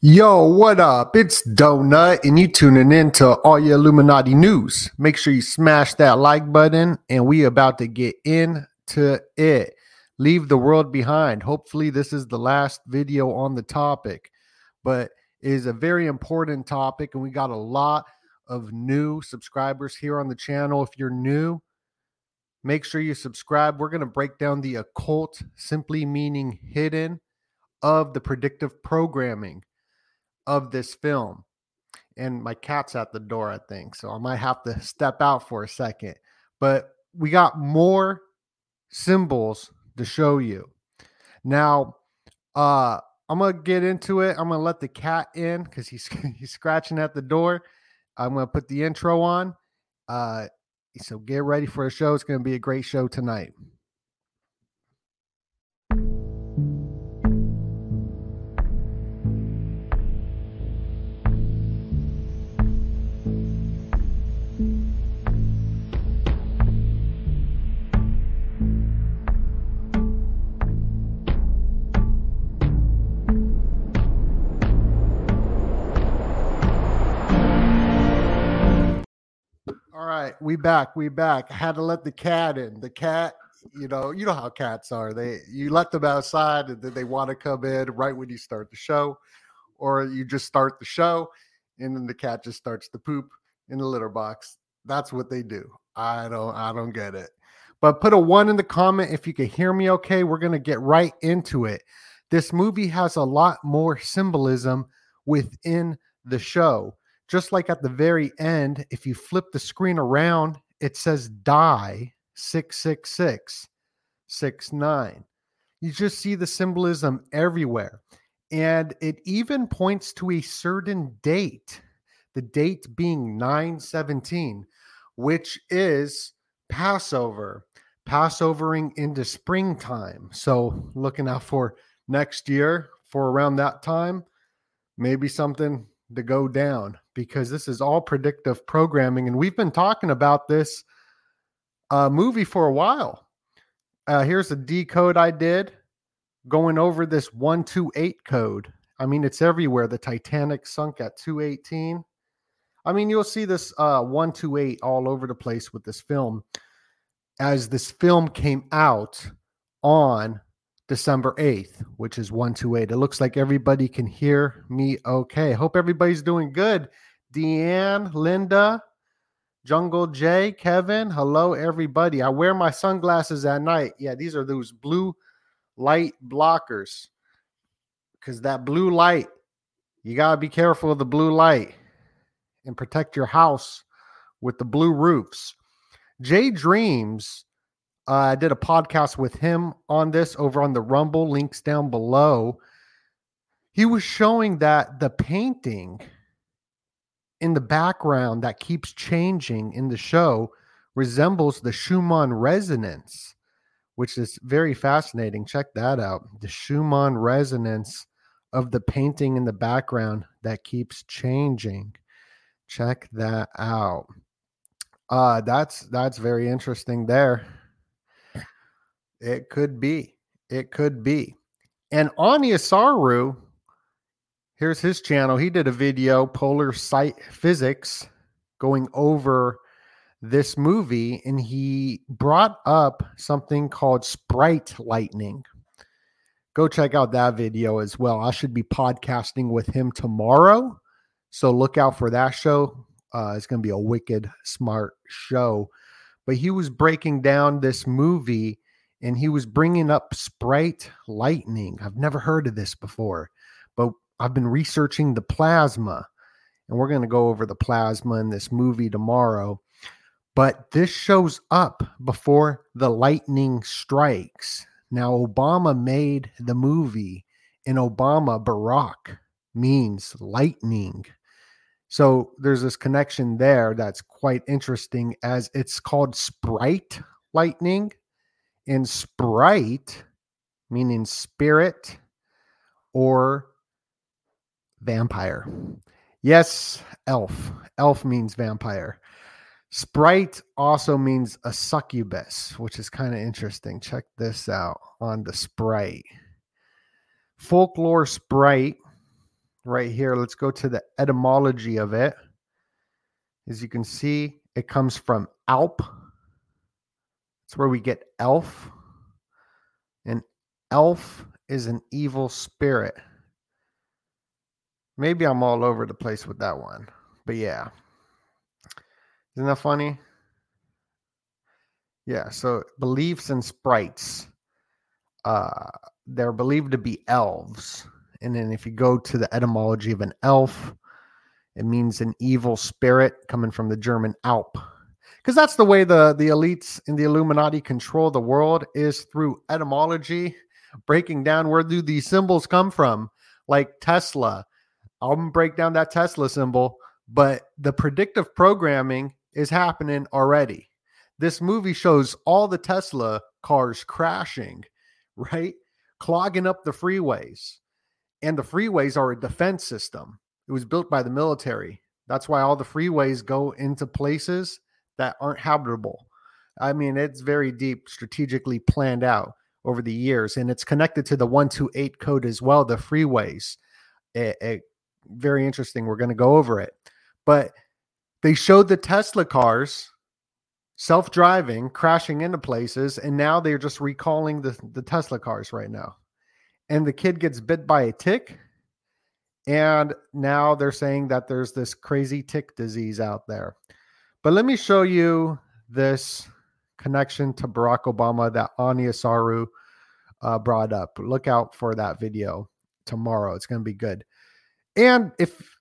Yo, what up? It's Doenut, and you tuning in to all your Illuminati news. Make sure you smash that like button, and we about to get into it. Leave the world behind. Hopefully, this is the last video on the topic, but it is a very important topic, and we got a lot of new subscribers here on the channel. If you're new, make sure you subscribe. We're going to break down the occult, simply meaning hidden of the predictive programming of this film. And my cat's at the door, I think. So I might have to step out for a second. But we got more symbols to show you. Now, uh, I'm gonna get into it. I'm gonna let the cat in because he's he's scratching at the door. I'm gonna put the intro on. Uh, so get ready for a show. It's gonna be a great show tonight. We back. We back. I had to let the cat in. The cat, you know, you know how cats are. They you let them outside and then they want to come in right when you start the show, or you just start the show and then the cat just starts to poop in the litter box. That's what they do. I don't I don't get it. But put a one in the comment if you can hear me okay. We're gonna get right into it. This movie has a lot more symbolism within the show just like at the very end, if you flip the screen around, it says die 666 69. You just see the symbolism everywhere. And it even points to a certain date, the date being 917, which is Passover, Passovering into springtime. So looking out for next year for around that time, maybe something to go down because this is all predictive programming. And we've been talking about this uh, movie for a while. Uh, here's a decode I did going over this 128 code. I mean, it's everywhere. The Titanic sunk at 218. I mean, you'll see this uh, 128 all over the place with this film as this film came out on December 8th, which is 128. It looks like everybody can hear me okay. Hope everybody's doing good. Deanne, Linda, Jungle J, Kevin, hello everybody. I wear my sunglasses at night. Yeah, these are those blue light blockers. Because that blue light, you got to be careful of the blue light and protect your house with the blue roofs. Jay Dreams uh, I did a podcast with him on this over on the Rumble, links down below. He was showing that the painting in the background that keeps changing in the show resembles the Schumann resonance, which is very fascinating. Check that out. The Schumann resonance of the painting in the background that keeps changing. Check that out. Uh that's that's very interesting there. It could be. It could be. And Anya Saru, here's his channel. He did a video, Polar Sight Physics, going over this movie, and he brought up something called sprite lightning. Go check out that video as well. I should be podcasting with him tomorrow. So look out for that show. Uh, it's going to be a wicked smart show. But he was breaking down this movie and he was bringing up Sprite Lightning. I've never heard of this before, but I've been researching the plasma, and we're going to go over the plasma in this movie tomorrow. But this shows up before the lightning strikes. Now, Obama made the movie, and Obama, Barack, means lightning. So there's this connection there that's quite interesting as it's called sprite lightning. And sprite, meaning spirit or vampire. Yes, elf. Elf means vampire. Sprite also means a succubus, which is kind of interesting. Check this out on the sprite. Folklore sprite, right here. Let's go to the etymology of it. As you can see, it comes from Alp. It's where we get elf. And elf is an evil spirit. Maybe I'm all over the place with that one. But yeah. Isn't that funny? Yeah, so beliefs and sprites. Uh they're believed to be elves. And then if you go to the etymology of an elf, it means an evil spirit coming from the German Alp. Because that's the way the, the elites in the Illuminati control the world is through etymology, breaking down where do these symbols come from, like Tesla. I'll break down that Tesla symbol, but the predictive programming is happening already. This movie shows all the Tesla cars crashing, right? Clogging up the freeways. And the freeways are a defense system. It was built by the military. That's why all the freeways go into places that aren't habitable. I mean, it's very deep, strategically planned out over the years, and it's connected to the 128 code as well, the freeways. It, it, very interesting. We're going to go over it. But they showed the Tesla cars self driving, crashing into places, and now they're just recalling the, the Tesla cars right now. And the kid gets bit by a tick. And now they're saying that there's this crazy tick disease out there. But let me show you this connection to Barack Obama that Anya Saru uh, brought up. Look out for that video tomorrow. It's going to be good. And if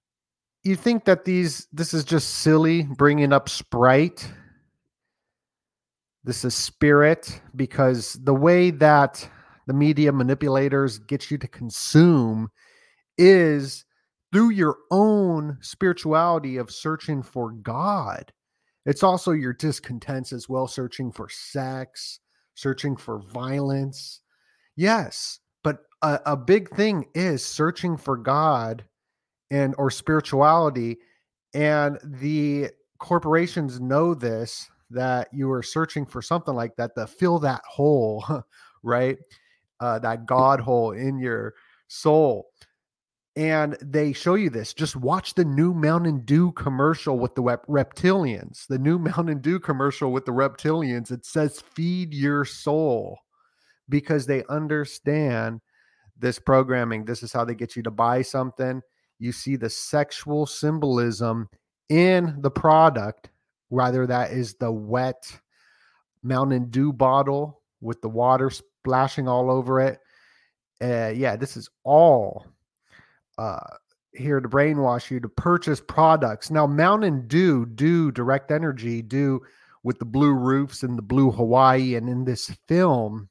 you think that these this is just silly bringing up Sprite, this is spirit because the way that the media manipulators get you to consume is through your own spirituality of searching for God. It's also your discontents as well, searching for sex, searching for violence. Yes, but a, a big thing is searching for God and or spirituality and the corporations know this that you are searching for something like that to fill that hole right? Uh, that god hole in your soul. And they show you this. Just watch the new mountain dew commercial with the rep- reptilians the new mountain dew commercial with the reptilians. It says feed your soul because they understand this programming. This is how they get you to buy something you see the sexual symbolism in the product, whether that is the wet Mountain Dew bottle with the water splashing all over it. Uh, yeah, this is all uh, here to brainwash you to purchase products. Now, Mountain Dew, Dew Direct Energy, do with the blue roofs and the blue Hawaii. And in this film,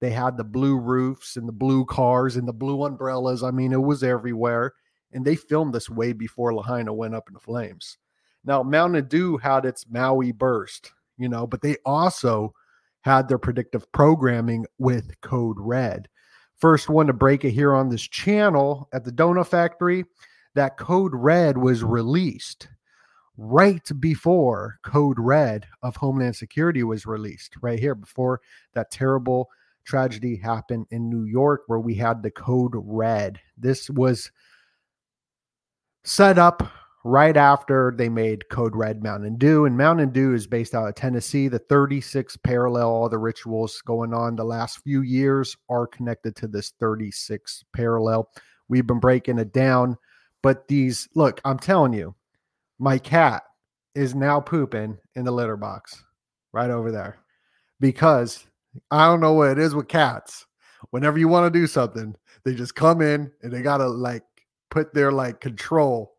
they had the blue roofs and the blue cars and the blue umbrellas. I mean, it was everywhere and they filmed this way before Lahaina went up in the flames. Now, Mountain Dew had its Maui burst, you know, but they also had their predictive programming with Code Red. First one to break it here on this channel at the Donut Factory, that Code Red was released right before Code Red of Homeland Security was released, right here before that terrible tragedy happened in New York where we had the Code Red. This was set up right after they made Code Red Mountain Dew. And Mountain Dew is based out of Tennessee. The 36 parallel, all the rituals going on the last few years are connected to this 36 parallel. We've been breaking it down. But these, look, I'm telling you, my cat is now pooping in the litter box right over there because I don't know what it is with cats. Whenever you want to do something, they just come in and they got to like put their like control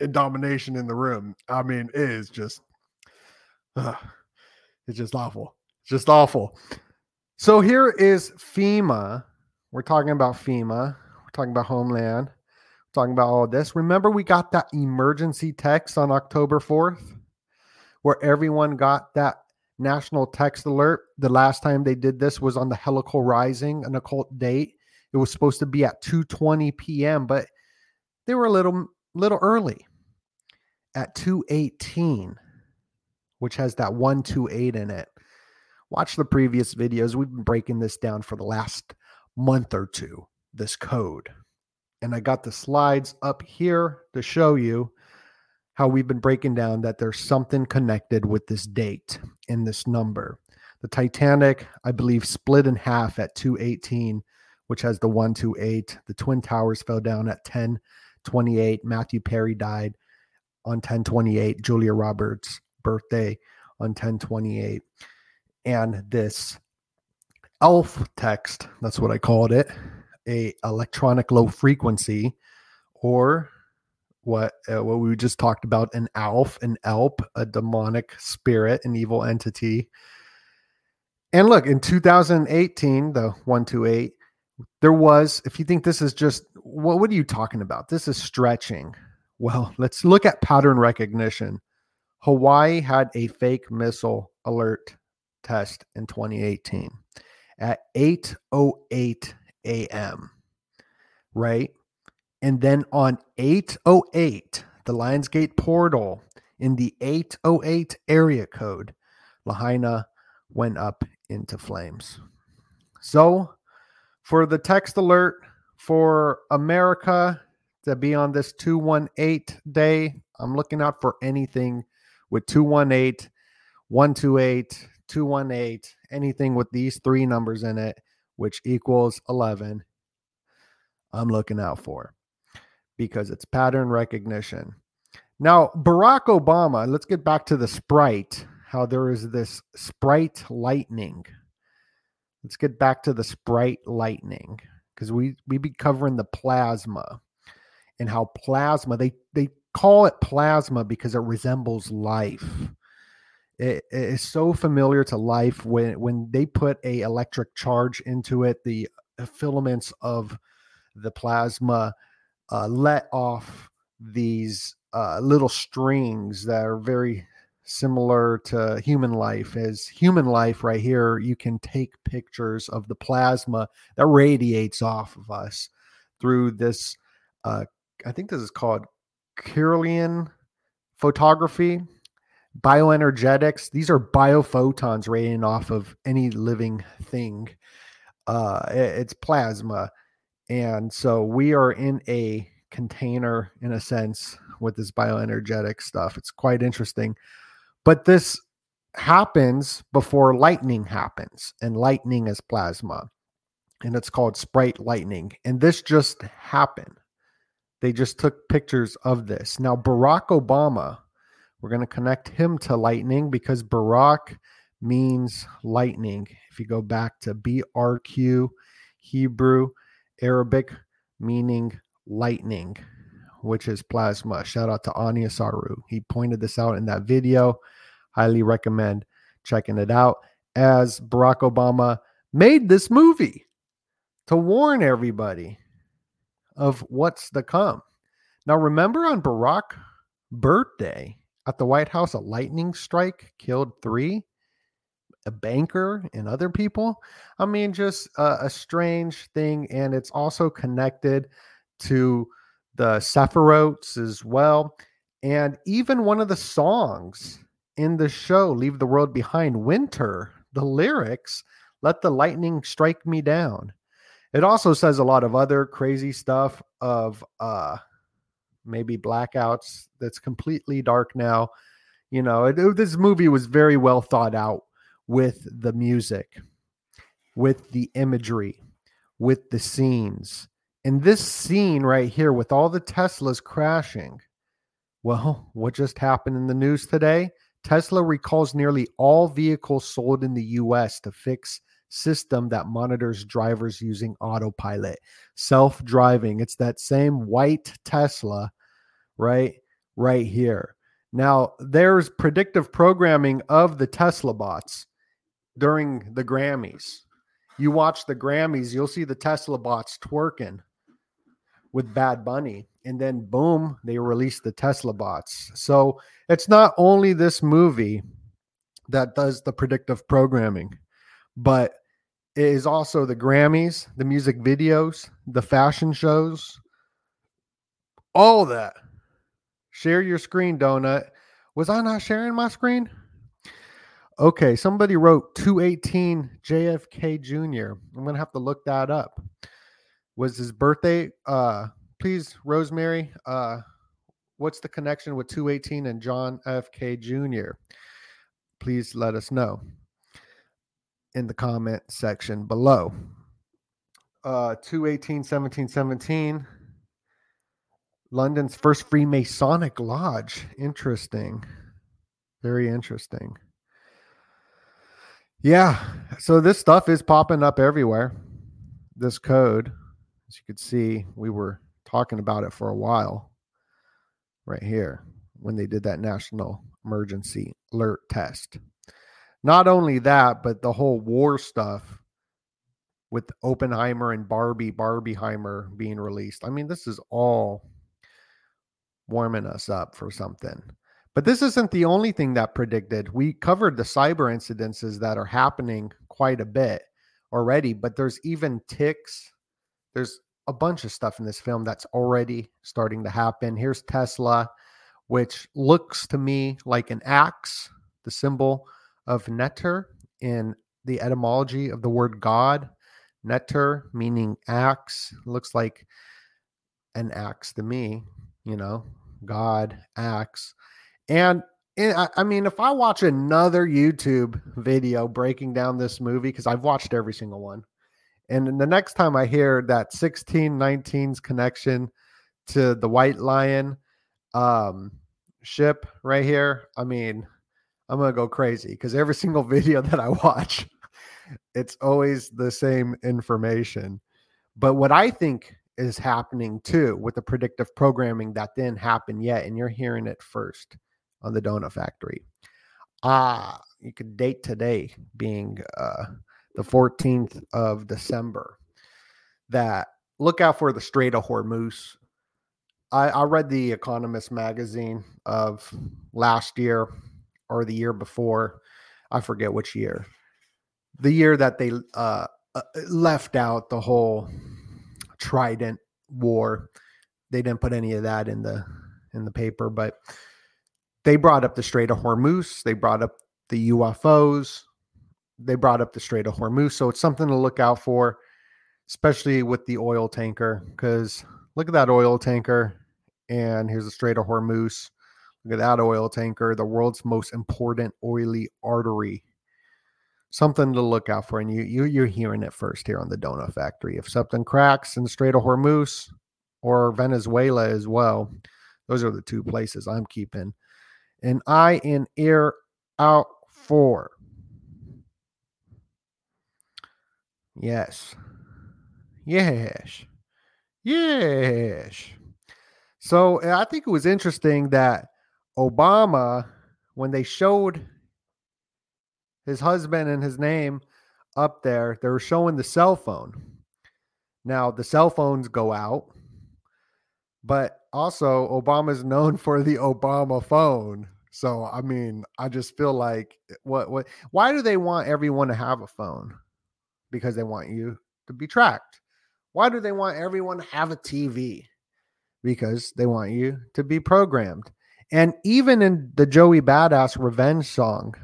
and domination in the room. I mean, it is just uh, it's just awful. It's just awful. So here is FEMA. We're talking about FEMA. We're talking about Homeland. We're talking about all this. Remember, we got that emergency text on October 4th where everyone got that national text alert. The last time they did this was on the Heliacal Rising, an occult date. It was supposed to be at 2:20 p.m., but they were a little little early at 218, which has that 128 in it. Watch the previous videos. We've been breaking this down for the last month or two, this code. And I got the slides up here to show you how we've been breaking down that there's something connected with this date and this number. The Titanic, I believe, split in half at 218, which has the 128. The Twin Towers fell down at 1028. Matthew Perry died on 1028. Julia Roberts' birthday on 1028. And this ELF text, that's what I called it, a electronic low frequency or what uh, what we just talked about an alf an elp a demonic spirit an evil entity and look in 2018 the 128 there was if you think this is just what what are you talking about? This is stretching. Well let's look at pattern recognition. Hawaii had a fake missile alert test in 2018 at 808 a.m right? And then on 808, the Lionsgate portal in the 808 area code, Lahaina went up into flames. So, for the text alert for America to be on this 218 day, I'm looking out for anything with 218, 128, 218, anything with these three numbers in it, which equals 11. I'm looking out for because it's pattern recognition. Now, Barack Obama, let's get back to the sprite, how there is this sprite lightning. Let's get back to the sprite lightning because we we be covering the plasma and how plasma they they call it plasma because it resembles life. It, it is so familiar to life when when they put a electric charge into it, the filaments of the plasma uh, let off these uh, little strings that are very similar to human life as human life right here you can take pictures of the plasma that radiates off of us through this uh, i think this is called kirlian photography bioenergetics these are biophotons radiating off of any living thing uh, it's plasma and so we are in a container, in a sense, with this bioenergetic stuff. It's quite interesting. But this happens before lightning happens, and lightning is plasma. And it's called sprite lightning. And this just happened. They just took pictures of this. Now, Barack Obama, we're going to connect him to lightning because Barack means lightning. If you go back to BRQ Hebrew, Arabic meaning lightning, which is plasma. Shout out to Anya Saru. He pointed this out in that video. Highly recommend checking it out as Barack Obama made this movie to warn everybody of what's to come. Now, remember on Barack birthday at the White House, a lightning strike killed three a banker and other people. I mean, just a, a strange thing. And it's also connected to the Sephiroths as well. And even one of the songs in the show, Leave the World Behind Winter, the lyrics, Let the Lightning Strike Me Down. It also says a lot of other crazy stuff of uh maybe blackouts that's completely dark now. You know, it, this movie was very well thought out with the music, with the imagery, with the scenes. And this scene right here, with all the Teslas crashing, well, what just happened in the news today? Tesla recalls nearly all vehicles sold in the US to fix system that monitors drivers using autopilot, self-driving. It's that same white Tesla right right here. Now, there's predictive programming of the Tesla bots during the Grammys. You watch the Grammys, you'll see the Tesla bots twerking with Bad Bunny. And then boom, they released the Tesla bots. So it's not only this movie that does the predictive programming, but it is also the Grammys, the music videos, the fashion shows, all that. Share your screen, Doenut. Was I not sharing my screen? Okay, somebody wrote 218 JFK Jr. I'm gonna have to look that up. Was his birthday? Uh, please, Rosemary. Uh, what's the connection with 218 and John F. K. Jr.? Please let us know in the comment section below. Uh, 218 1717. London's first Freemasonic lodge. Interesting. Very interesting. Yeah. So this stuff is popping up everywhere. This code, as you could see, we were talking about it for a while right here when they did that national emergency alert test. Not only that, but the whole war stuff with Oppenheimer and Barbie, Barbieheimer being released. I mean, this is all warming us up for something. But this isn't the only thing that predicted. We covered the cyber incidences that are happening quite a bit already, but there's even ticks. There's a bunch of stuff in this film that's already starting to happen. Here's Tesla, which looks to me like an axe, the symbol of Neter in the etymology of the word God. Neter meaning axe looks like an axe to me, you know, God, axe. And eh, I mean, if I watch another YouTube video breaking down this movie, because I've watched every single one, and the next time I hear that 1619's connection to the White Lion um, ship right here, I mean, I'm gonna go crazy because every single video that I watch, it's always the same information. But what I think is happening too with the predictive programming that didn't happen yet, and you're hearing it first on the Donut Factory. Ah, you could date today being uh, the 14th of December. That look out for the Strait of Hormuz. I, I read the Economist magazine of last year or the year before. I forget which year. The year that they uh, uh left out the whole Trident War. They didn't put any of that in the in the paper, but they brought up the Strait of Hormuz. They brought up the UFOs. They brought up the Strait of Hormuz. So it's something to look out for, especially with the oil tanker. Because look at that oil tanker. And here's the Strait of Hormuz. Look at that oil tanker, the world's most important oily artery. Something to look out for. And you, you, you're hearing it first here on the Donut Factory. If something cracks in the Strait of Hormuz or Venezuela as well, those are the two places I'm keeping an eye and ear out for. Yes. Yes. Yes. So I think it was interesting that Obama, when they showed his husband and his name up there, they were showing the cell phone. Now, the cell phones go out, but also Obama's known for the Obama phone. So I mean, I just feel like eh, what what why do they want everyone to have a phone? Because they want you to be tracked. Why do they want everyone to have a TV? Because they want you to be programmed. And even in the Joey Badass revenge song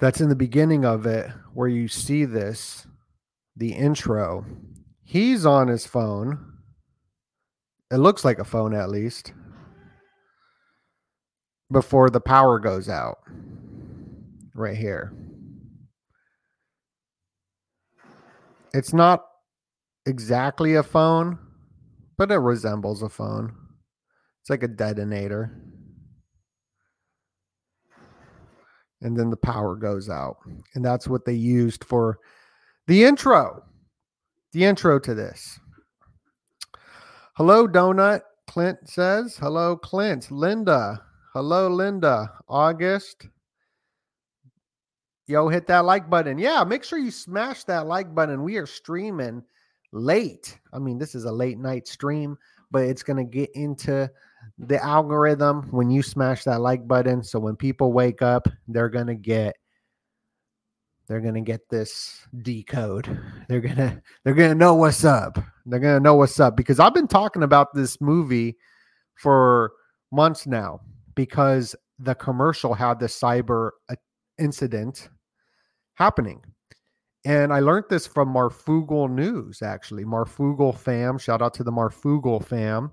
that's in the beginning of it where you see this the intro, he's on his phone. It looks like a phone at least before the power goes out. Right here. It's not exactly a phone, but it resembles a phone. It's like a detonator. And then the power goes out. And that's what they used for the intro. The intro to this. Hello, Doenut. Clint says. Hello, Clint. Linda. Hello, Linda. August. Yo, hit that like button. Yeah, make sure you smash that like button. We are streaming late. I mean, this is a late night stream, but it's going to get into the algorithm when you smash that like button. So when people wake up, they're going to get they're going to get this decode. They're going to they're going to know what's up. They're going to know what's up because I've been talking about this movie for months now because the commercial had the cyber incident happening. And I learned this from Marfoogle News, actually. Marfoogle fam. Shout out to the Marfoogle fam.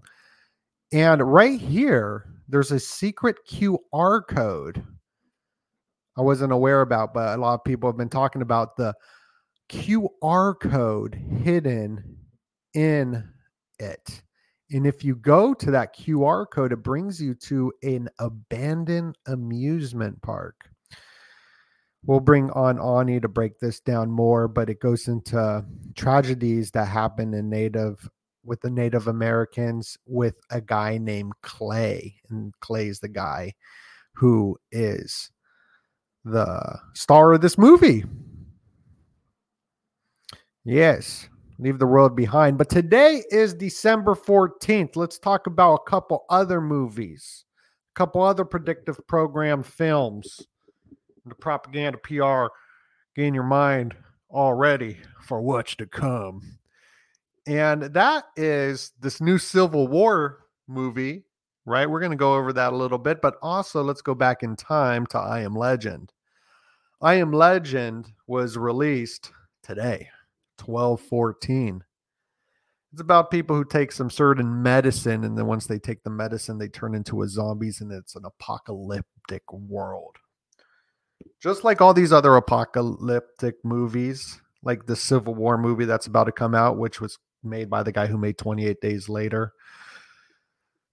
And right here, there's a secret QR code I wasn't aware about, but a lot of people have been talking about the QR code hidden in it. And if you go to that QR code, it brings you to an abandoned amusement park. We'll bring on Ani to break this down more, but it goes into tragedies that happen in Native with the Native Americans with a guy named Clay. And Clay is the guy who is the star of this movie. Yes, leave the world behind. But today is December 14th. Let's talk about a couple other movies, a couple other predictive program films, the propaganda PR. Gain your mind already for what's to come. And that is this new Civil War movie, right? We're going to go over that a little bit, but also let's go back in time to I Am Legend. I Am Legend was released today, 1214. It's about people who take some certain medicine, and then once they take the medicine, they turn into a zombies, and it's an apocalyptic world. Just like all these other apocalyptic movies, like the Civil War movie that's about to come out, which was made by the guy who made 28 Days Later.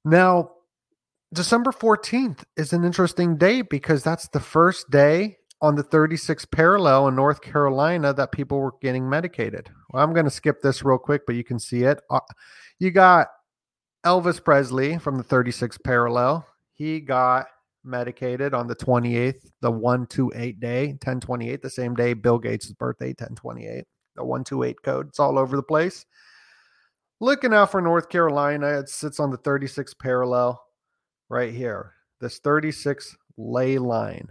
Now, December 14th is an interesting day because that's the first day on the 36th parallel in North Carolina that people were getting medicated. Well, I'm going to skip this real quick, but you can see it. Uh, you got Elvis Presley from the 36th parallel. He got medicated on the 28th, the 128 day, 1028, the same day Bill Gates' birthday, 1028. The 128 code. It's all over the place. Looking out for North Carolina, it sits on the 36th parallel right here. This 36 ley line.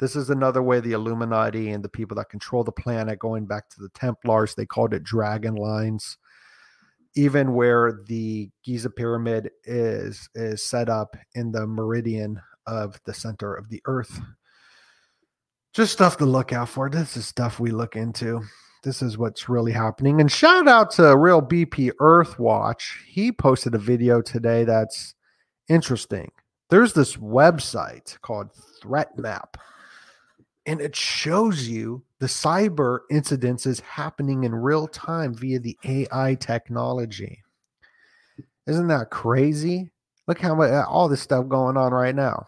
This is another way the Illuminati and the people that control the planet, going back to the Templars, they called it dragon lines. Even where the Giza pyramid is is set up in the meridian of the center of the earth. Just stuff to look out for. This is stuff we look into this is what's really happening. And shout out to Real BP Earth Watch. He posted a video today that's interesting. There's this website called Threat Map, and it shows you the cyber incidents is happening in real time via the AI technology. Isn't that crazy? Look how much all this stuff going on right now.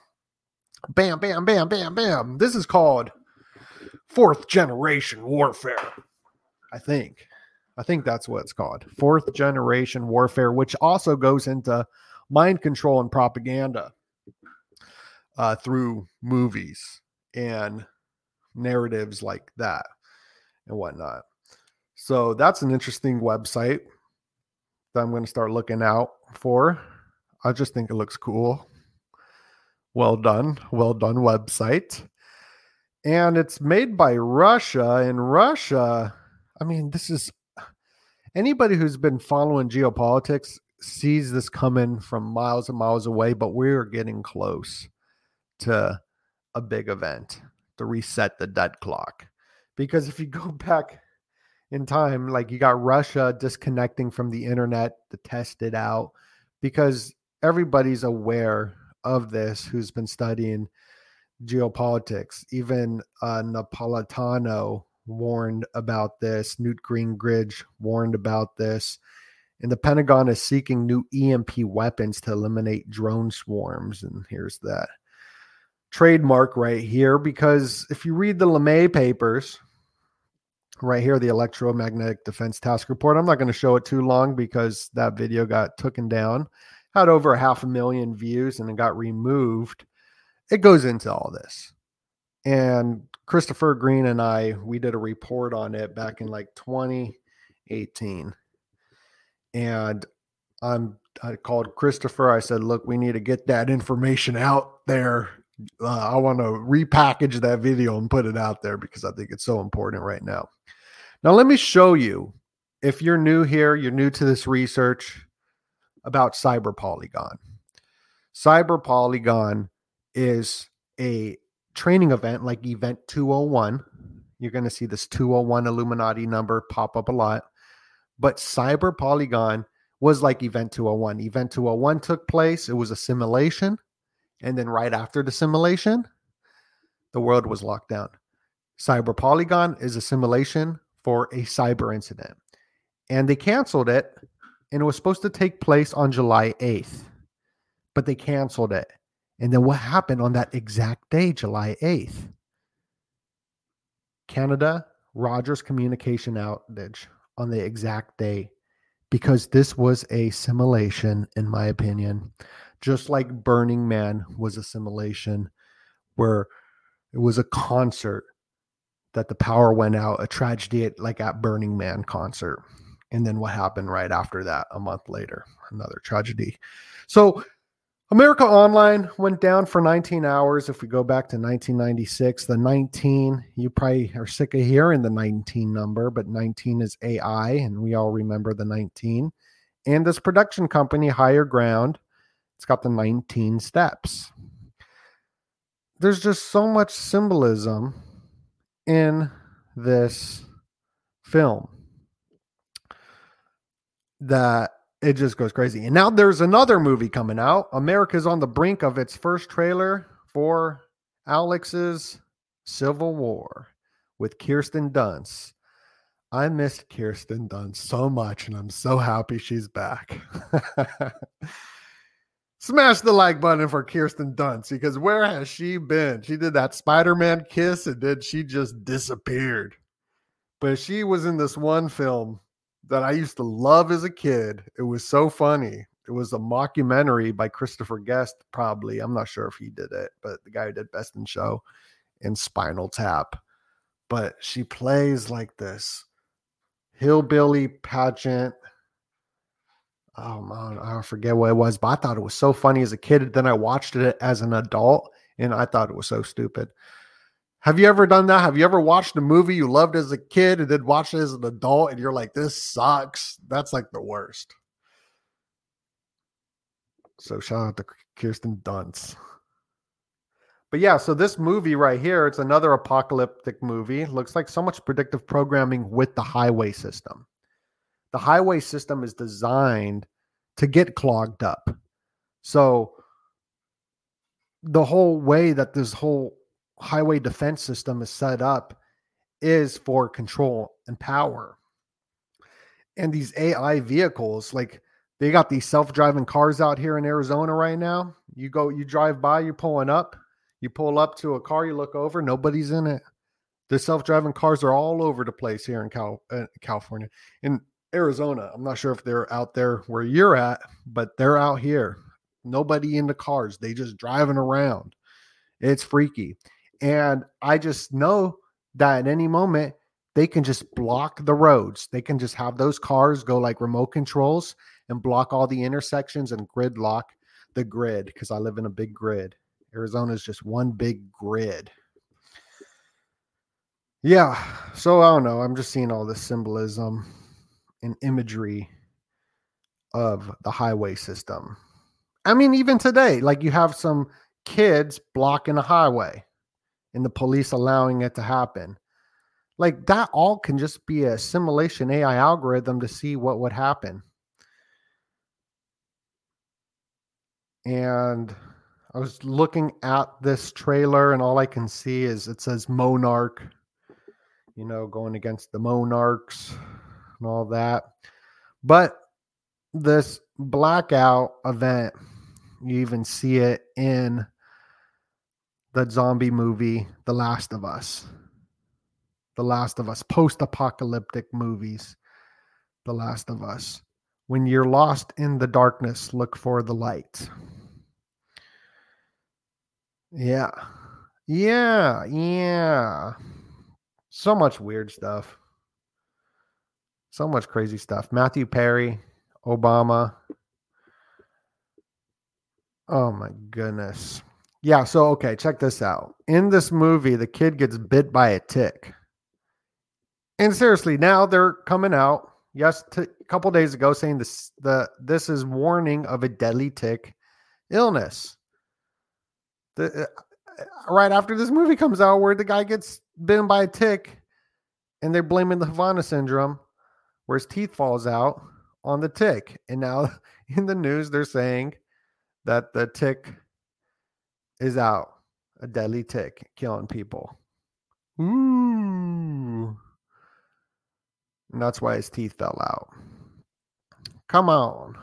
Bam, bam, bam, bam, bam. This is called fourth generation warfare. I think. I think that's what it's called. Fourth generation warfare, which also goes into mind control and propaganda uh, through movies and narratives like that and whatnot. So that's an interesting website that I'm going to start looking out for. I just think it looks cool. Well done. Well done website. And it's made by Russia, and Russia I mean, this is anybody who's been following geopolitics sees this coming from miles and miles away, but we're getting close to a big event to reset the dead clock. Because if you go back in time, like you got Russia disconnecting from the internet to test it out, because everybody's aware of this who's been studying geopolitics. Even uh, Napolitano warned about this. Newt Gingrich warned about this. And the Pentagon is seeking new EMP weapons to eliminate drone swarms. And here's that trademark right here because if you read the LeMay papers, right here, the Electromagnetic Defense Task Report, I'm not going to show it too long because that video got taken down, had over half a million views, and it got removed. It goes into all this. And Christopher Green and I, we did a report on it back in like 2018. And I'm I called Christopher. I said, "Look, we need to get that information out there. Uh, I want to repackage that video and put it out there because I think it's so important right now." Now, let me show you. If you're new here, you're new to this research about Cyber Polygon. Cyber Polygon is a training event like Event 201. You're going to see this 201 Illuminati number pop up a lot. But Cyber Polygon was like Event 201. Event 201 took place, it was a simulation. And then right after the simulation, the world was locked down. Cyber Polygon is a simulation for a cyber incident. And they canceled it, and it was supposed to take place on July 8th, but they canceled it. And then what happened on that exact day, July 8th? Canada, Rogers communication outage on the exact day because this was a simulation, in my opinion, just like Burning Man was a simulation where it was a concert that the power went out, a tragedy at, like at Burning Man concert. And then what happened right after that, a month later, another tragedy. So America Online went down for 19 hours. If we go back to 1996, the 19, you probably are sick of hearing the 19 number, but 19 is AI, and we all remember the 19. And this production company, Higher Ground, it's got the 19 steps. There's just so much symbolism in this film that it just goes crazy. And now there's another movie coming out. America's on the brink of its first trailer for Alex's Civil War with Kirsten Dunst. I missed Kirsten Dunst so much, and I'm so happy she's back. Smash the like button for Kirsten Dunst because where has she been? She did that Spider Man kiss and then she just disappeared. But she was in this one film that I used to love as a kid. It was so funny. It was a mockumentary by Christopher Guest, probably. I'm not sure if he did it, but the guy who did Best in Show and Spinal Tap. But she plays like this hillbilly pageant. Oh man, I forget what it was, but I thought it was so funny as a kid. Then I watched it as an adult and I thought it was so stupid. Have you ever done that? Have you ever watched a movie you loved as a kid and then watched it as an adult and you're like, this sucks? That's like the worst. So shout out to Kirsten Dunst. But yeah, so this movie right here, it's another apocalyptic movie. Looks like so much predictive programming with the highway system. The highway system is designed to get clogged up. So the whole way that this whole highway defense system is set up is for control and power. And these AI vehicles, like they got these self-driving cars out here in Arizona right now. You go, you drive by, you're pulling up, you pull up to a car, you look over, nobody's in it. The self-driving cars are all over the place here in Cal- uh, California. In Arizona, I'm not sure if they're out there where you're at, but they're out here. Nobody in the cars. They just driving around. It's freaky. And I just know that at any moment they can just block the roads. They can just have those cars go like remote controls and block all the intersections and gridlock the grid because I live in a big grid. Arizona is just one big grid. Yeah. So I don't know. I'm just seeing all this symbolism and imagery of the highway system. I mean, even today, like you have some kids blocking a highway and the police allowing it to happen. Like that all can just be a simulation AI algorithm to see what would happen. And I was looking at this trailer, and all I can see is it says Monarch, you know, going against the Monarchs and all that. But this blackout event, you even see it in the zombie movie, The Last of Us. The Last of Us, post apocalyptic movies. The Last of Us. When you're lost in the darkness, look for the light. Yeah. Yeah. Yeah. So much weird stuff. So much crazy stuff. Matthew Perry, Obama. Oh my goodness. Yeah, so okay, check this out. In this movie, the kid gets bit by a tick. And seriously, now they're coming out, yes, a couple days ago saying this the this is warning of a deadly tick illness. The, uh, right after this movie comes out where the guy gets bitten by a tick and they're blaming the Havana syndrome where his teeth falls out on the tick. And now in the news they're saying that the tick is out, a deadly tick killing people. Ooh. And that's why his teeth fell out. Come on.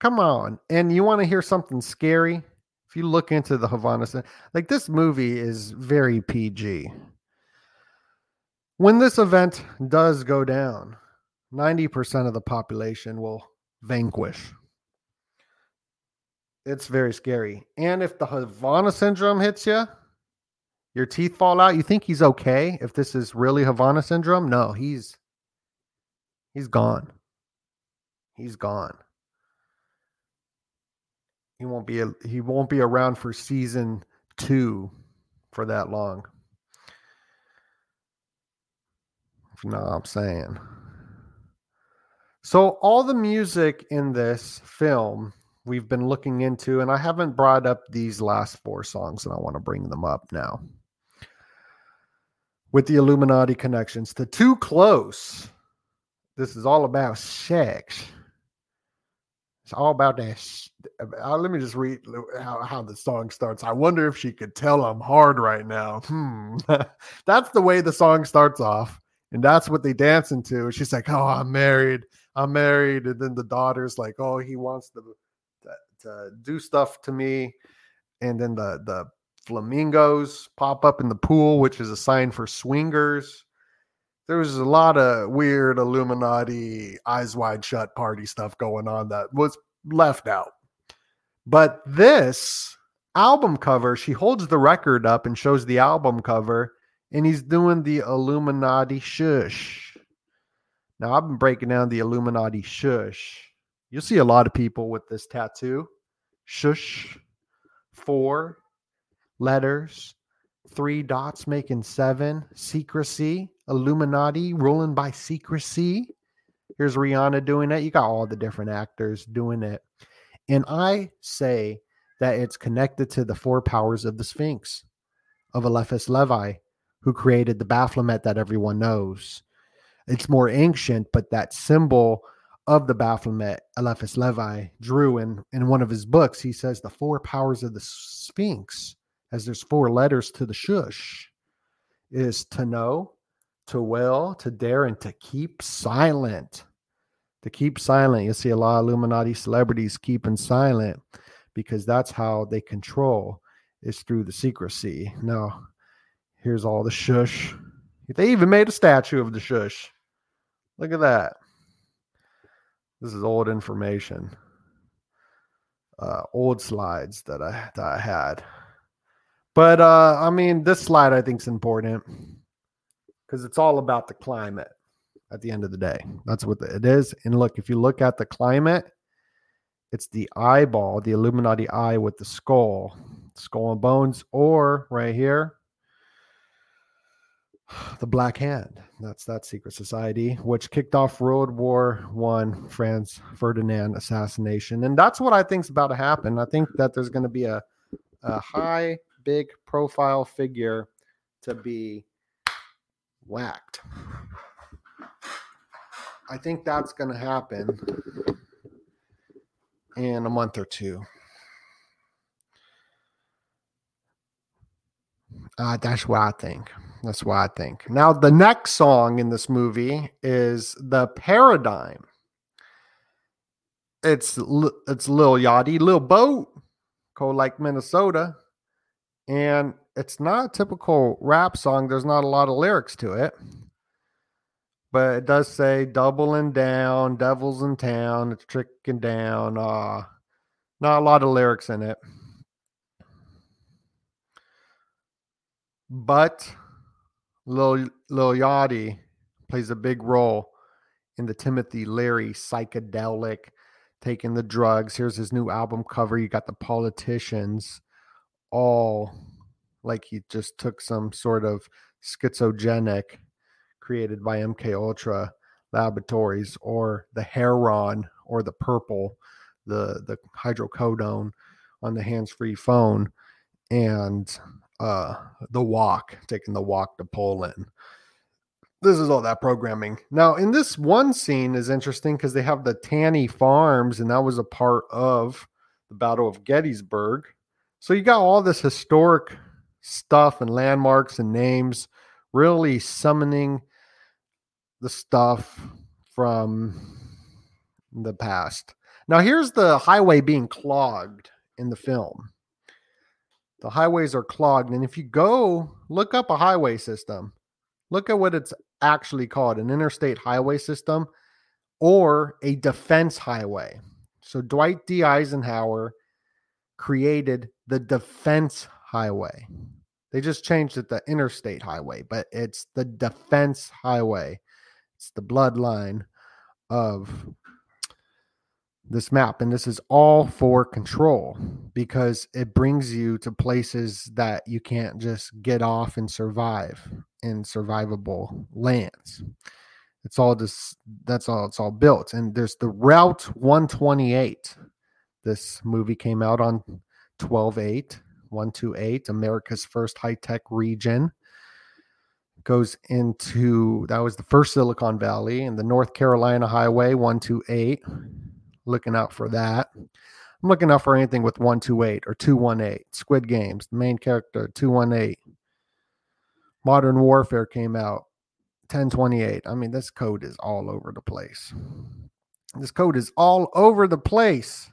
Come on. And you want to hear something scary? If you look into the Havana, like this movie is very PG. When this event does go down, 90% of the population will vanquish. It's very scary. And if the Havana syndrome hits you, your teeth fall out, you think he's okay if this is really Havana syndrome? No, he's he's gone. He's gone. He won't be he won't be around for season 2 for that long. What I'm saying? So all the music in this film we've been looking into, and I haven't brought up these last four songs, and I want to bring them up now. With the Illuminati connections to Too Close. This is all about sex. It's all about that. Sh- uh, let me just read how, how the song starts. I wonder if she could tell I'm hard right now. Hmm. that's the way the song starts off. And that's what they dance into. And She's like, Oh, I'm married. I'm married. And then the daughter's like, Oh, he wants to, to, to do stuff to me. And then the, the flamingos pop up in the pool, which is a sign for swingers there was a lot of weird Illuminati eyes wide shut party stuff going on that was left out. But this album cover, she holds the record up and shows the album cover, and he's doing the Illuminati shush. Now, I've been breaking down the Illuminati shush. You'll see a lot of people with this tattoo. Shush, four letters, three dots making seven, secrecy, Illuminati ruling by secrecy. Here's Rihanna doing it. You got all the different actors doing it. And I say that it's connected to the four powers of the Sphinx, of Eliphas Levi, who created the Baphomet that everyone knows. It's more ancient, but that symbol of the Baphomet, Eliphas Levi, drew in, in one of his books. He says the four powers of the Sphinx, as there's four letters to the shush, is to know, to will, to dare, and to keep silent. To keep silent. You see a lot of Illuminati celebrities keeping silent because that's how they control is through the secrecy. Now, here's all the shush. They even made a statue of the shush. Look at that. This is old information. Uh, old slides that I that I had. But uh, I mean, this slide I think is important because it's all about the climate at the end of the day. That's what it is. And look, if you look at the climate, it's the eyeball, the Illuminati eye with the skull, skull and bones, or right here, the Black Hand. That's that secret society, which kicked off World War One, Franz Ferdinand assassination, and that's what I think is about to happen. I think that there's going to be a, a high, big profile figure to be whacked. I think that's going to happen in a month or two. Uh, that's what I think. That's why I think. Now, the next song in this movie is "The Paradigm." It's it's Lil Yachty, Lil Boat, called like Minnesota, and it's not a typical rap song. There's not a lot of lyrics to it, but it does say doubling down, devils in town, it's tricking down. Uh, not a lot of lyrics in it. But Lil, Lil Yachty plays a big role in the Timothy Leary psychedelic, taking the drugs. Here's his new album cover. You got the politicians all like he just took some sort of schizogenic created by MK Ultra laboratories or the heron or the purple, the the hydrocodone on the hands-free phone and uh the walk, taking the walk to Poland this is all that programming. Now, in this one scene is interesting because they have the Tanny Farms, and that was a part of the Battle of Gettysburg. So you got all this historic stuff and landmarks and names, really summoning the stuff from the past. Now, here's the highway being clogged in the film. The highways are clogged, and if you go look up a highway system, look at what it's actually called an interstate highway system or a defense highway. So Dwight D. Eisenhower created the defense highway. They just changed it to interstate highway, but it's the defense highway. It's the bloodline of this map. And this is all for control because it brings you to places that you can't just get off and survive in survivable lands. It's all just that's all it's all built. And there's the Route 128. This movie came out on 12 8, 128, America's first high tech region. Goes into that was the first Silicon Valley and the North Carolina Highway 128 looking out for that. I'm looking out for anything with 128 or 218. Squid Games, the main character, 218. Modern Warfare came out 1028. I mean, this code is all over the place. This code is all over the place.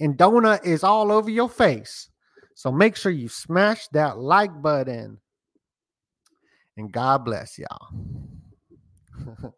And Doenut is all over your face. So make sure you smash that like button. And God bless y'all.